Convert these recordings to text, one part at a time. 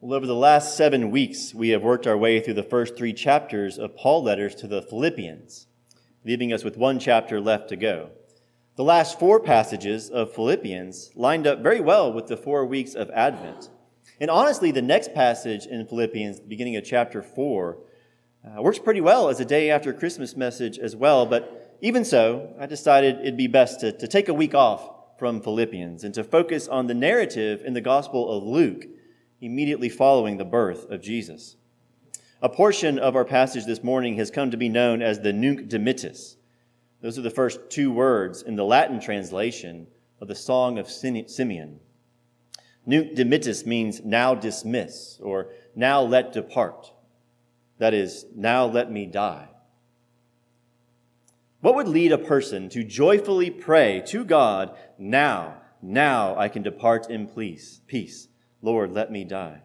Well, over the last seven weeks, we have worked our way through the first three chapters of Paul letters to the Philippians, leaving us with one chapter left to go. The last four passages of Philippians lined up very well with the four weeks of Advent. And honestly, the next passage in Philippians, beginning of chapter 4, uh, works pretty well as a day after Christmas message as well. But even so, I decided it'd be best to, to take a week off from Philippians and to focus on the narrative in the Gospel of Luke immediately following the birth of Jesus. A portion of our passage this morning has come to be known as the Nunc Dimittis. Those are the first two words in the Latin translation of the Song of Simeon. Nunc Dimittis means now dismiss or now let depart. That is, now let me die. What would lead a person to joyfully pray to God, now, now I can depart in peace, peace. Lord, let me die.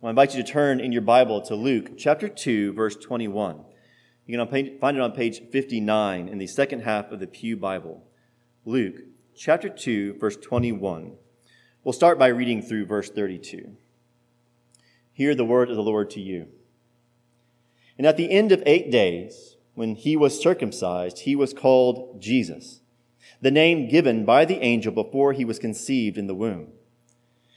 Well, I invite you to turn in your Bible to Luke chapter 2, verse 21. You can find it on page 59 in the second half of the Pew Bible. Luke chapter 2, verse 21. We'll start by reading through verse 32. Hear the word of the Lord to you. And at the end of eight days, when he was circumcised, he was called Jesus, the name given by the angel before he was conceived in the womb.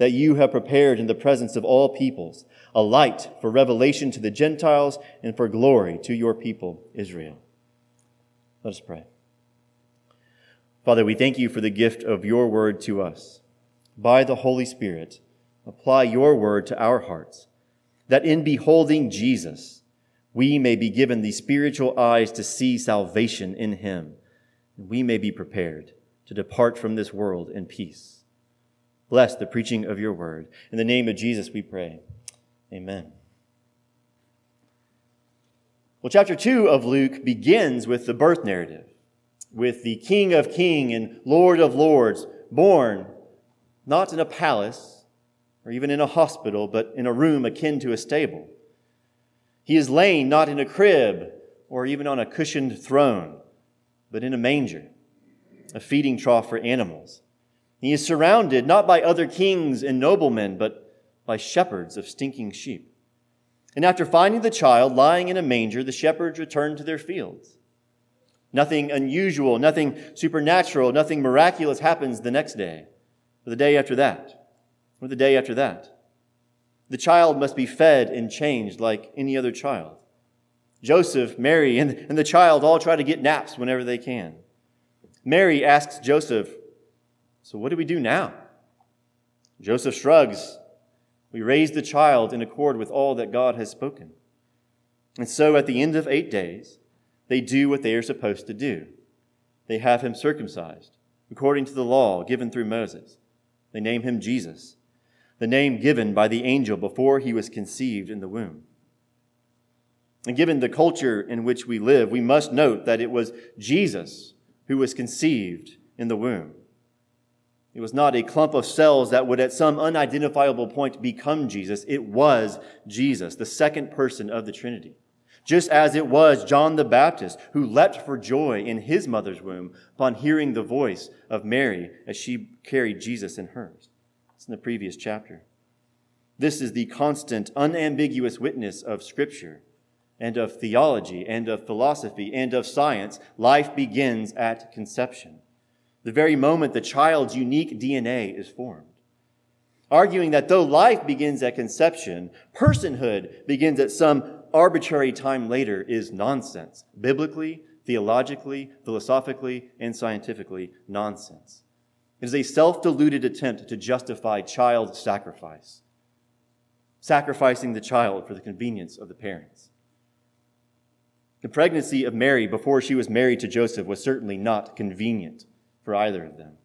that you have prepared in the presence of all peoples, a light for revelation to the Gentiles and for glory to your people, Israel. Let us pray. Father, we thank you for the gift of your word to us. By the Holy Spirit, apply your word to our hearts, that in beholding Jesus, we may be given the spiritual eyes to see salvation in him, and we may be prepared to depart from this world in peace. Bless the preaching of your word. In the name of Jesus, we pray. Amen. Well, chapter 2 of Luke begins with the birth narrative, with the King of Kings and Lord of Lords born not in a palace or even in a hospital, but in a room akin to a stable. He is laying not in a crib or even on a cushioned throne, but in a manger, a feeding trough for animals. He is surrounded not by other kings and noblemen, but by shepherds of stinking sheep. And after finding the child lying in a manger, the shepherds return to their fields. Nothing unusual, nothing supernatural, nothing miraculous happens the next day, or the day after that, or the day after that. The child must be fed and changed like any other child. Joseph, Mary, and, and the child all try to get naps whenever they can. Mary asks Joseph, so, what do we do now? Joseph shrugs. We raise the child in accord with all that God has spoken. And so, at the end of eight days, they do what they are supposed to do. They have him circumcised, according to the law given through Moses. They name him Jesus, the name given by the angel before he was conceived in the womb. And given the culture in which we live, we must note that it was Jesus who was conceived in the womb. It was not a clump of cells that would at some unidentifiable point become Jesus. It was Jesus, the second person of the Trinity. Just as it was John the Baptist who leapt for joy in his mother's womb upon hearing the voice of Mary as she carried Jesus in hers. It's in the previous chapter. This is the constant, unambiguous witness of Scripture and of theology and of philosophy and of science. Life begins at conception the very moment the child's unique DNA is formed. arguing that though life begins at conception, personhood begins at some arbitrary time later is nonsense. Biblically, theologically, philosophically, and scientifically, nonsense. It is a self deluded attempt to justify child sacrifice, sacrificing the child for the convenience of the parents. The pregnancy of Mary before she was married to Joseph was certainly not convenient for either of them.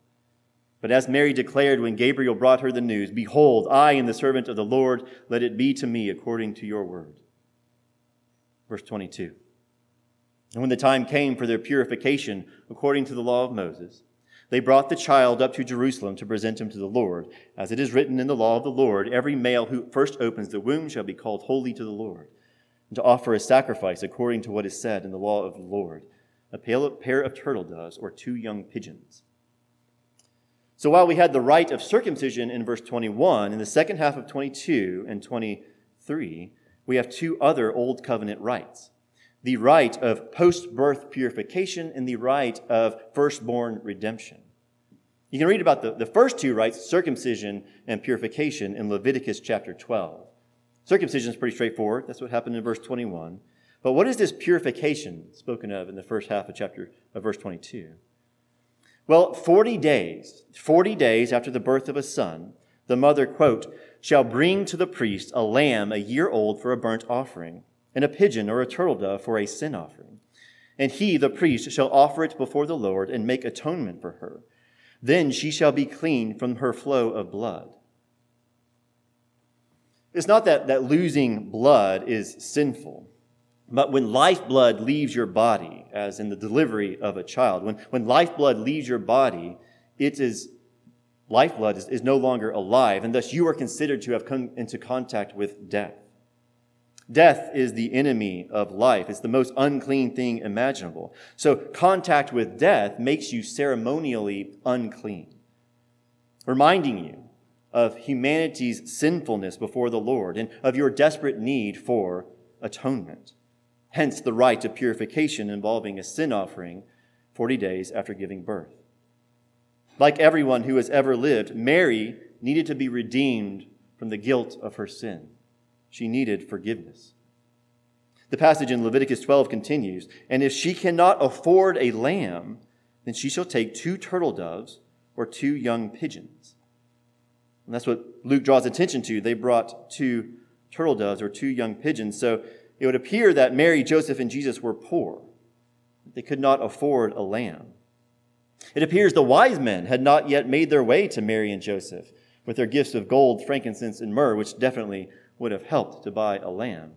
But as Mary declared when Gabriel brought her the news, Behold, I am the servant of the Lord, let it be to me according to your word. Verse 22. And when the time came for their purification according to the law of Moses, they brought the child up to Jerusalem to present him to the Lord. As it is written in the law of the Lord, every male who first opens the womb shall be called holy to the Lord, and to offer a sacrifice according to what is said in the law of the Lord a pair of turtle doves or two young pigeons. So while we had the rite of circumcision in verse 21, in the second half of 22 and 23, we have two other Old Covenant rites the rite of post birth purification and the rite of firstborn redemption. You can read about the, the first two rites, circumcision and purification, in Leviticus chapter 12. Circumcision is pretty straightforward. That's what happened in verse 21. But what is this purification spoken of in the first half of chapter of verse 22? Well, 40 days, 40 days after the birth of a son, the mother, quote, shall bring to the priest a lamb a year old for a burnt offering, and a pigeon or a turtle dove for a sin offering. And he, the priest, shall offer it before the Lord and make atonement for her. Then she shall be clean from her flow of blood. It's not that, that losing blood is sinful. But when lifeblood leaves your body, as in the delivery of a child, when, when lifeblood leaves your body, it is lifeblood is, is no longer alive, and thus you are considered to have come into contact with death. Death is the enemy of life. It's the most unclean thing imaginable. So contact with death makes you ceremonially unclean, reminding you of humanity's sinfulness before the Lord and of your desperate need for atonement hence the rite of purification involving a sin offering 40 days after giving birth. Like everyone who has ever lived, Mary needed to be redeemed from the guilt of her sin. She needed forgiveness. The passage in Leviticus 12 continues, and if she cannot afford a lamb, then she shall take two turtle doves or two young pigeons. And that's what Luke draws attention to. They brought two turtle doves or two young pigeons. So it would appear that Mary, Joseph, and Jesus were poor. They could not afford a lamb. It appears the wise men had not yet made their way to Mary and Joseph with their gifts of gold, frankincense, and myrrh, which definitely would have helped to buy a lamb.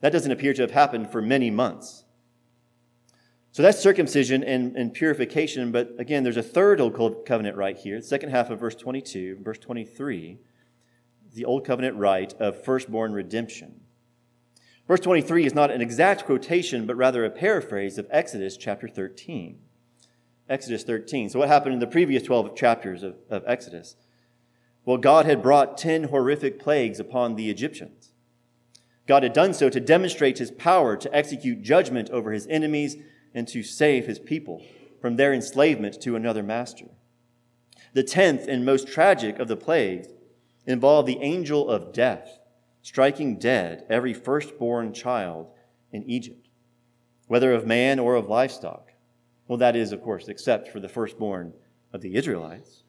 That doesn't appear to have happened for many months. So that's circumcision and, and purification. But again, there's a third Old Covenant rite here, the second half of verse 22, verse 23, the Old Covenant rite of firstborn redemption. Verse 23 is not an exact quotation, but rather a paraphrase of Exodus chapter 13. Exodus 13. So, what happened in the previous 12 chapters of, of Exodus? Well, God had brought 10 horrific plagues upon the Egyptians. God had done so to demonstrate his power to execute judgment over his enemies and to save his people from their enslavement to another master. The tenth and most tragic of the plagues involved the angel of death striking dead every firstborn child in Egypt, whether of man or of livestock. Well, that is, of course, except for the firstborn of the Israelites.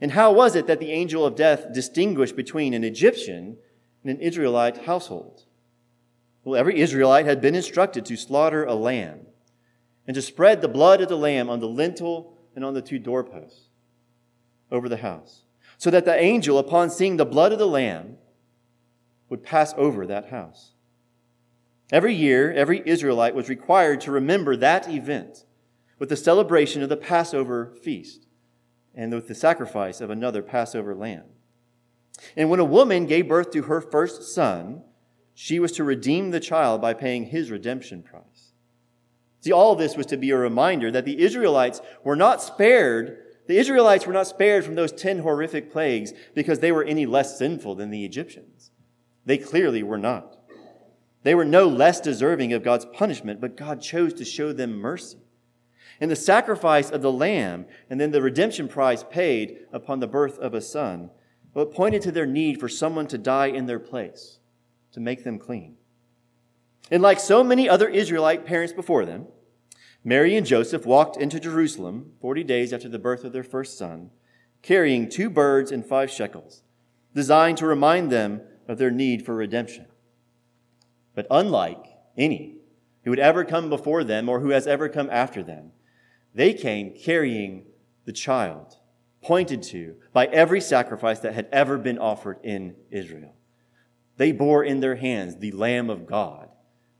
And how was it that the angel of death distinguished between an Egyptian and an Israelite household? Well, every Israelite had been instructed to slaughter a lamb and to spread the blood of the lamb on the lintel and on the two doorposts over the house, so that the angel, upon seeing the blood of the lamb, would pass over that house. Every year, every Israelite was required to remember that event with the celebration of the Passover feast and with the sacrifice of another Passover lamb. And when a woman gave birth to her first son, she was to redeem the child by paying his redemption price. See, all this was to be a reminder that the Israelites were not spared. The Israelites were not spared from those 10 horrific plagues because they were any less sinful than the Egyptians. They clearly were not. They were no less deserving of God's punishment, but God chose to show them mercy. And the sacrifice of the lamb and then the redemption price paid upon the birth of a son but pointed to their need for someone to die in their place to make them clean. And like so many other Israelite parents before them, Mary and Joseph walked into Jerusalem 40 days after the birth of their first son, carrying two birds and five shekels, designed to remind them of their need for redemption. But unlike any who would ever come before them or who has ever come after them, they came carrying the child, pointed to by every sacrifice that had ever been offered in Israel. They bore in their hands the Lamb of God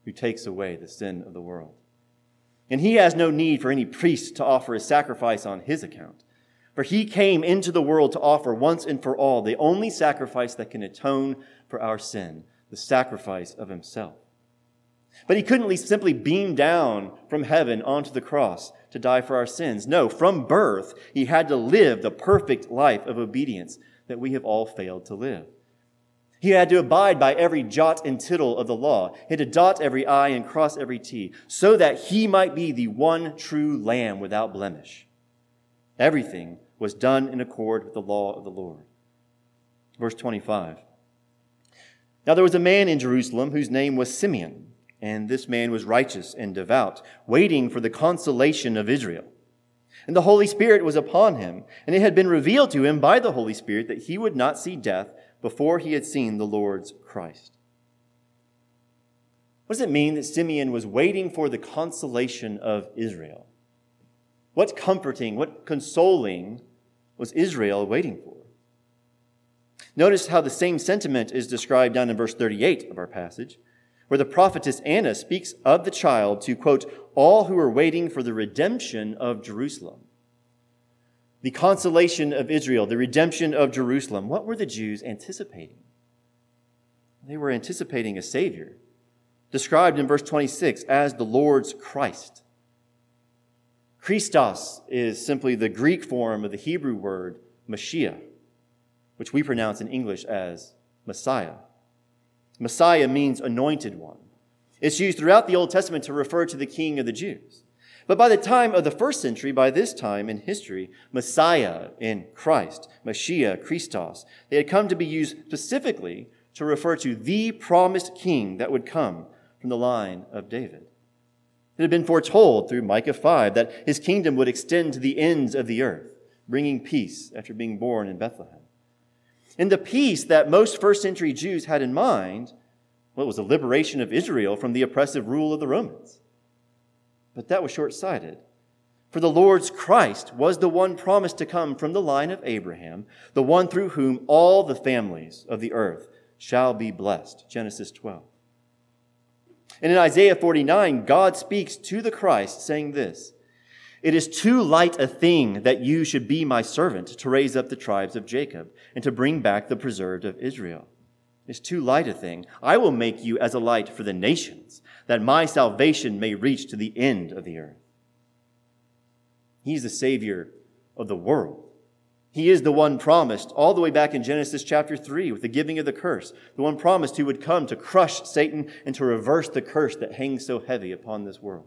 who takes away the sin of the world. And he has no need for any priest to offer a sacrifice on his account. For he came into the world to offer once and for all the only sacrifice that can atone for our sin, the sacrifice of himself. But he couldn't simply beam down from heaven onto the cross to die for our sins. No, from birth, he had to live the perfect life of obedience that we have all failed to live. He had to abide by every jot and tittle of the law. He had to dot every I and cross every T, so that he might be the one true Lamb without blemish. Everything was done in accord with the law of the Lord. Verse 25. Now there was a man in Jerusalem whose name was Simeon, and this man was righteous and devout, waiting for the consolation of Israel. And the Holy Spirit was upon him, and it had been revealed to him by the Holy Spirit that he would not see death before he had seen the Lord's Christ. What does it mean that Simeon was waiting for the consolation of Israel? What comforting, what consoling was Israel waiting for? Notice how the same sentiment is described down in verse 38 of our passage, where the prophetess Anna speaks of the child to, quote, all who are waiting for the redemption of Jerusalem the consolation of Israel, the redemption of Jerusalem. What were the Jews anticipating? They were anticipating a Savior, described in verse 26 as the Lord's Christ. Christos is simply the Greek form of the Hebrew word Mashiach, which we pronounce in English as Messiah. Messiah means anointed one. It's used throughout the Old Testament to refer to the King of the Jews. But by the time of the first century, by this time in history, Messiah in Christ, Mashiach, Christos, they had come to be used specifically to refer to the promised king that would come from the line of David. It had been foretold through Micah 5 that his kingdom would extend to the ends of the earth, bringing peace after being born in Bethlehem. And the peace that most first century Jews had in mind, well, was the liberation of Israel from the oppressive rule of the Romans. But that was short sighted. For the Lord's Christ was the one promised to come from the line of Abraham, the one through whom all the families of the earth shall be blessed. Genesis 12. And in Isaiah 49, God speaks to the Christ, saying this It is too light a thing that you should be my servant to raise up the tribes of Jacob and to bring back the preserved of Israel. It's too light a thing. I will make you as a light for the nations that my salvation may reach to the end of the earth. He's the Savior of the world. He is the one promised all the way back in Genesis chapter 3 with the giving of the curse, the one promised who would come to crush Satan and to reverse the curse that hangs so heavy upon this world.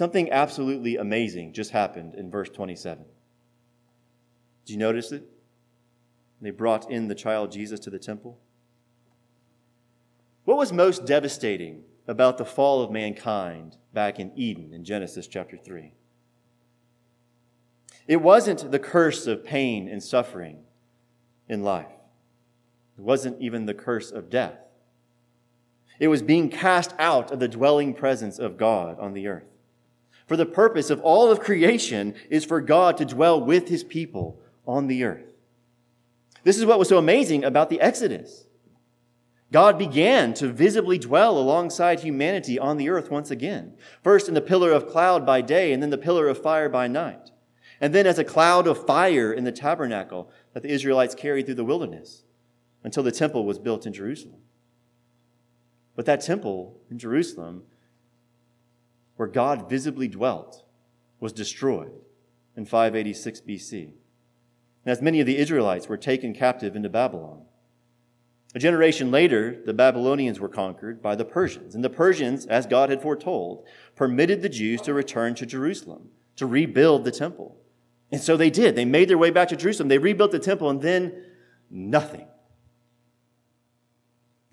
Something absolutely amazing just happened in verse 27. Did you notice it? They brought in the child Jesus to the temple. What was most devastating about the fall of mankind back in Eden in Genesis chapter 3? It wasn't the curse of pain and suffering in life, it wasn't even the curse of death. It was being cast out of the dwelling presence of God on the earth. For the purpose of all of creation is for God to dwell with his people on the earth. This is what was so amazing about the Exodus. God began to visibly dwell alongside humanity on the earth once again. First in the pillar of cloud by day, and then the pillar of fire by night. And then as a cloud of fire in the tabernacle that the Israelites carried through the wilderness. until the temple was built in Jerusalem. But that temple in Jerusalem, where God visibly dwelt, was destroyed in 586 BC. And as many of the Israelites were taken captive into Babylon. A generation later, the Babylonians were conquered by the Persians. And the Persians, as God had foretold, permitted the Jews to return to Jerusalem to rebuild the temple. And so they did. They made their way back to Jerusalem. They rebuilt the temple, and then nothing.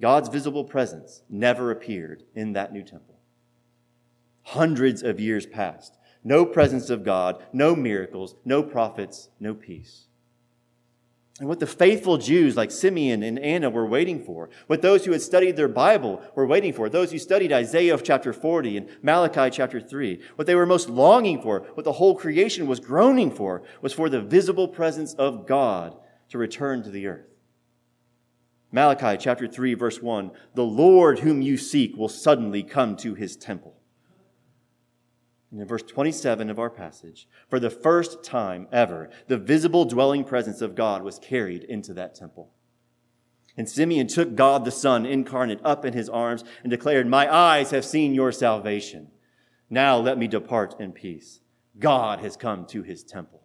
God's visible presence never appeared in that new temple. Hundreds of years passed. No presence of God, no miracles, no prophets, no peace. And what the faithful Jews like Simeon and Anna were waiting for, what those who had studied their Bible were waiting for, those who studied Isaiah chapter 40 and Malachi chapter 3, what they were most longing for, what the whole creation was groaning for, was for the visible presence of God to return to the earth. Malachi chapter 3, verse 1 The Lord whom you seek will suddenly come to his temple. And in verse 27 of our passage, for the first time ever, the visible dwelling presence of God was carried into that temple. And Simeon took God the Son incarnate up in his arms and declared, My eyes have seen your salvation. Now let me depart in peace. God has come to his temple.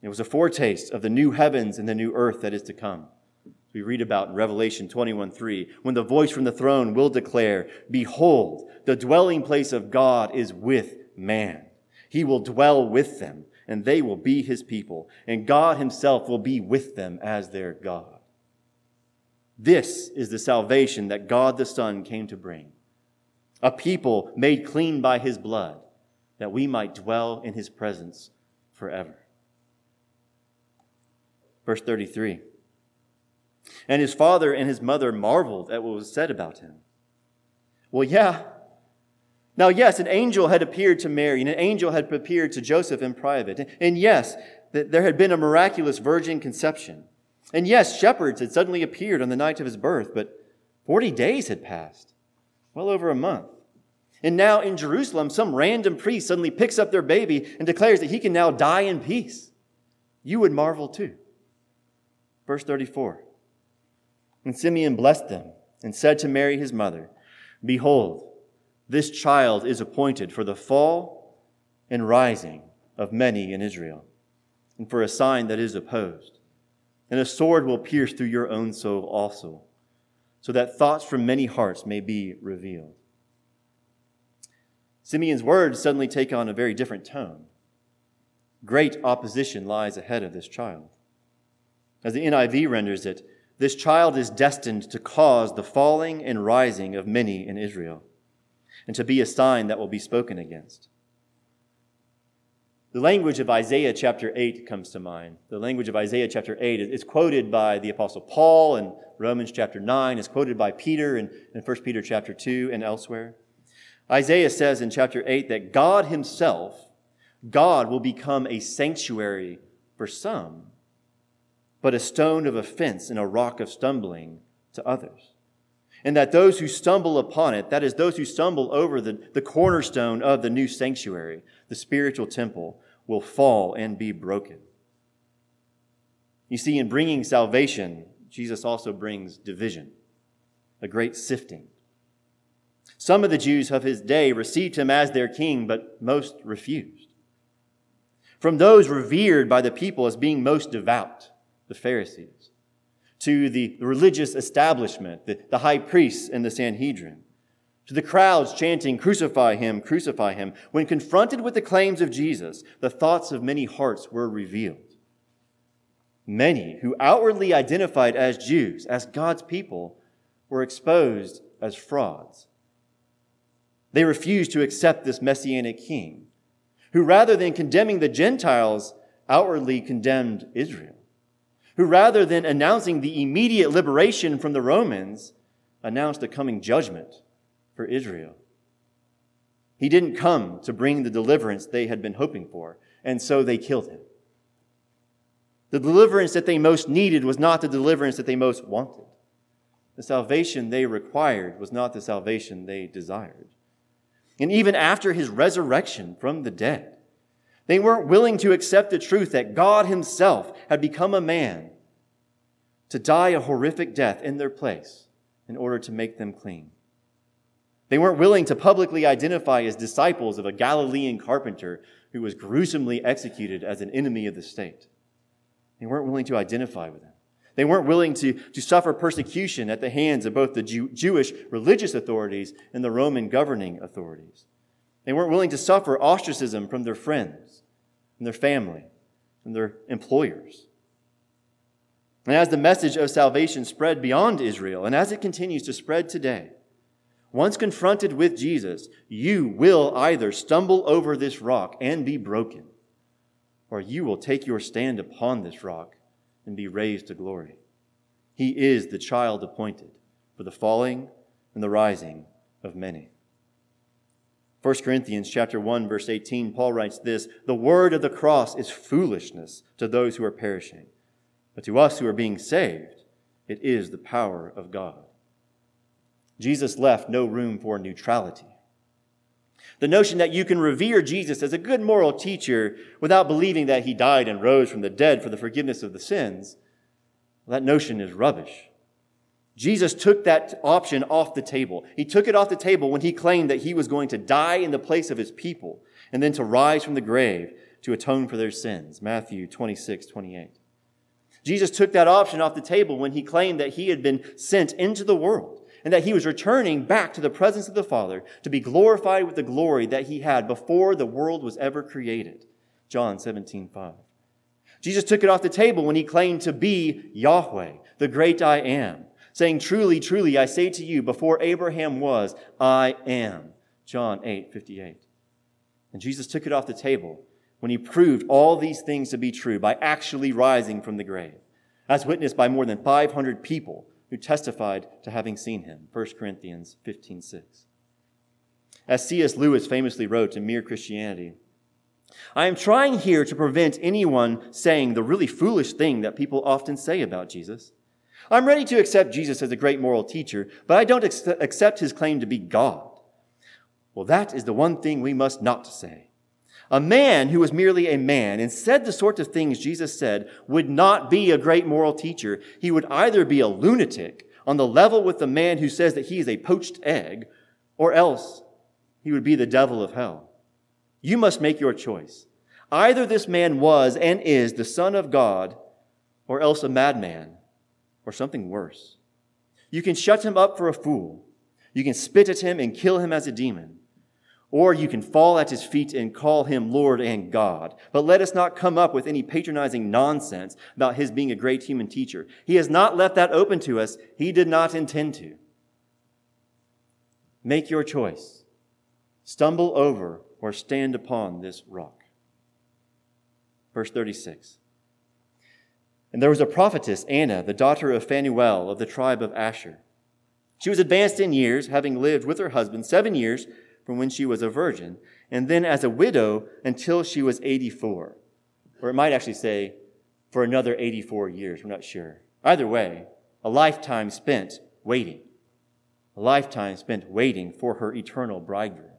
It was a foretaste of the new heavens and the new earth that is to come. We read about in Revelation 21 3, when the voice from the throne will declare, Behold, the dwelling place of God is with man. He will dwell with them, and they will be his people, and God himself will be with them as their God. This is the salvation that God the Son came to bring. A people made clean by his blood, that we might dwell in his presence forever. Verse 33. And his father and his mother marveled at what was said about him. Well, yeah. Now, yes, an angel had appeared to Mary, and an angel had appeared to Joseph in private. And yes, there had been a miraculous virgin conception. And yes, shepherds had suddenly appeared on the night of his birth, but 40 days had passed, well over a month. And now in Jerusalem, some random priest suddenly picks up their baby and declares that he can now die in peace. You would marvel too. Verse 34. And Simeon blessed them and said to Mary his mother, Behold, this child is appointed for the fall and rising of many in Israel, and for a sign that is opposed. And a sword will pierce through your own soul also, so that thoughts from many hearts may be revealed. Simeon's words suddenly take on a very different tone. Great opposition lies ahead of this child. As the NIV renders it, this child is destined to cause the falling and rising of many in Israel, and to be a sign that will be spoken against. The language of Isaiah chapter 8 comes to mind. The language of Isaiah chapter 8 is quoted by the Apostle Paul in Romans chapter 9, is quoted by Peter in, in 1 Peter chapter 2 and elsewhere. Isaiah says in chapter 8 that God Himself, God will become a sanctuary for some but a stone of offense and a rock of stumbling to others. And that those who stumble upon it, that is, those who stumble over the, the cornerstone of the new sanctuary, the spiritual temple, will fall and be broken. You see, in bringing salvation, Jesus also brings division, a great sifting. Some of the Jews of his day received him as their king, but most refused. From those revered by the people as being most devout, the Pharisees, to the religious establishment, the, the high priests and the Sanhedrin, to the crowds chanting, Crucify him, crucify him. When confronted with the claims of Jesus, the thoughts of many hearts were revealed. Many who outwardly identified as Jews, as God's people, were exposed as frauds. They refused to accept this messianic king, who rather than condemning the Gentiles, outwardly condemned Israel who rather than announcing the immediate liberation from the Romans, announced a coming judgment for Israel. He didn't come to bring the deliverance they had been hoping for, and so they killed him. The deliverance that they most needed was not the deliverance that they most wanted. The salvation they required was not the salvation they desired. And even after his resurrection from the dead, they weren't willing to accept the truth that God Himself had become a man to die a horrific death in their place in order to make them clean. They weren't willing to publicly identify as disciples of a Galilean carpenter who was gruesomely executed as an enemy of the state. They weren't willing to identify with him. They weren't willing to, to suffer persecution at the hands of both the Jew, Jewish religious authorities and the Roman governing authorities. They weren't willing to suffer ostracism from their friends and their family and their employers. And as the message of salvation spread beyond Israel, and as it continues to spread today, once confronted with Jesus, you will either stumble over this rock and be broken, or you will take your stand upon this rock and be raised to glory. He is the child appointed for the falling and the rising of many. 1 Corinthians chapter 1 verse 18 Paul writes this, "The word of the cross is foolishness to those who are perishing, but to us who are being saved, it is the power of God." Jesus left no room for neutrality. The notion that you can revere Jesus as a good moral teacher without believing that he died and rose from the dead for the forgiveness of the sins, that notion is rubbish. Jesus took that option off the table. He took it off the table when he claimed that he was going to die in the place of his people and then to rise from the grave to atone for their sins. Matthew 26, 28. Jesus took that option off the table when he claimed that he had been sent into the world and that he was returning back to the presence of the Father to be glorified with the glory that he had before the world was ever created. John 17, 5. Jesus took it off the table when he claimed to be Yahweh, the great I am, saying, Truly, truly, I say to you, before Abraham was, I am. John 8, 58. And Jesus took it off the table when he proved all these things to be true by actually rising from the grave, as witnessed by more than 500 people who testified to having seen him. 1 Corinthians 15 6. As C.S. Lewis famously wrote in Mere Christianity, I am trying here to prevent anyone saying the really foolish thing that people often say about Jesus. I'm ready to accept Jesus as a great moral teacher, but I don't accept his claim to be God. Well, that is the one thing we must not say. A man who was merely a man and said the sorts of things Jesus said would not be a great moral teacher. He would either be a lunatic on the level with the man who says that he is a poached egg, or else he would be the devil of hell. You must make your choice. Either this man was and is the Son of God, or else a madman, or something worse. You can shut him up for a fool. You can spit at him and kill him as a demon. Or you can fall at his feet and call him Lord and God. But let us not come up with any patronizing nonsense about his being a great human teacher. He has not left that open to us. He did not intend to. Make your choice. Stumble over or stand upon this rock. Verse 36. And there was a prophetess, Anna, the daughter of Phanuel of the tribe of Asher. She was advanced in years, having lived with her husband seven years from when she was a virgin, and then as a widow until she was 84. Or it might actually say for another 84 years, we're not sure. Either way, a lifetime spent waiting. A lifetime spent waiting for her eternal bridegroom.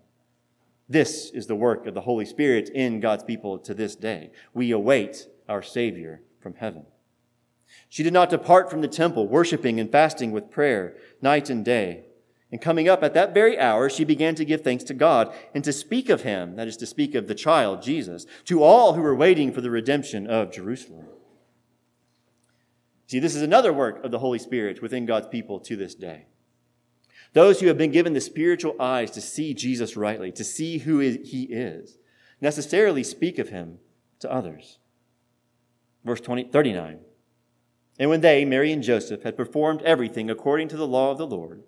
This is the work of the Holy Spirit in God's people to this day. We await our Savior from heaven. She did not depart from the temple, worshiping and fasting with prayer night and day. And coming up at that very hour, she began to give thanks to God and to speak of him, that is, to speak of the child, Jesus, to all who were waiting for the redemption of Jerusalem. See, this is another work of the Holy Spirit within God's people to this day. Those who have been given the spiritual eyes to see Jesus rightly, to see who he is, necessarily speak of him to others. Verse 20, 39. And when they, Mary and Joseph, had performed everything according to the law of the Lord,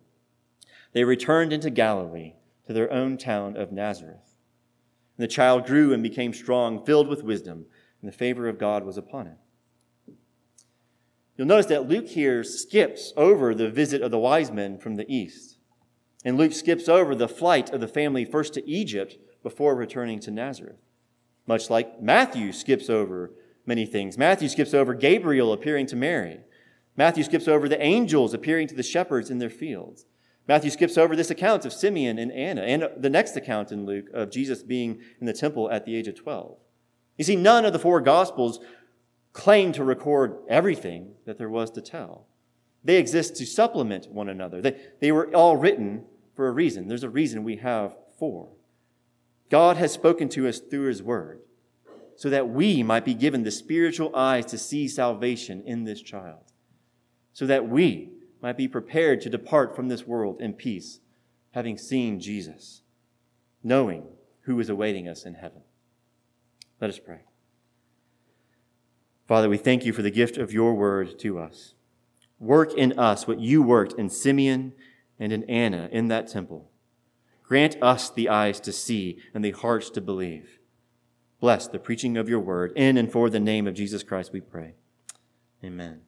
they returned into Galilee to their own town of Nazareth. And the child grew and became strong, filled with wisdom, and the favor of God was upon him. You'll notice that Luke here skips over the visit of the wise men from the east. And Luke skips over the flight of the family first to Egypt before returning to Nazareth. Much like Matthew skips over many things. Matthew skips over Gabriel appearing to Mary. Matthew skips over the angels appearing to the shepherds in their fields. Matthew skips over this account of Simeon and Anna, and the next account in Luke of Jesus being in the temple at the age of 12. You see, none of the four Gospels claim to record everything that there was to tell. They exist to supplement one another. They, they were all written for a reason. There's a reason we have four. God has spoken to us through his word so that we might be given the spiritual eyes to see salvation in this child, so that we might be prepared to depart from this world in peace, having seen Jesus, knowing who is awaiting us in heaven. Let us pray. Father, we thank you for the gift of your word to us. Work in us what you worked in Simeon and in Anna in that temple. Grant us the eyes to see and the hearts to believe. Bless the preaching of your word in and for the name of Jesus Christ, we pray. Amen.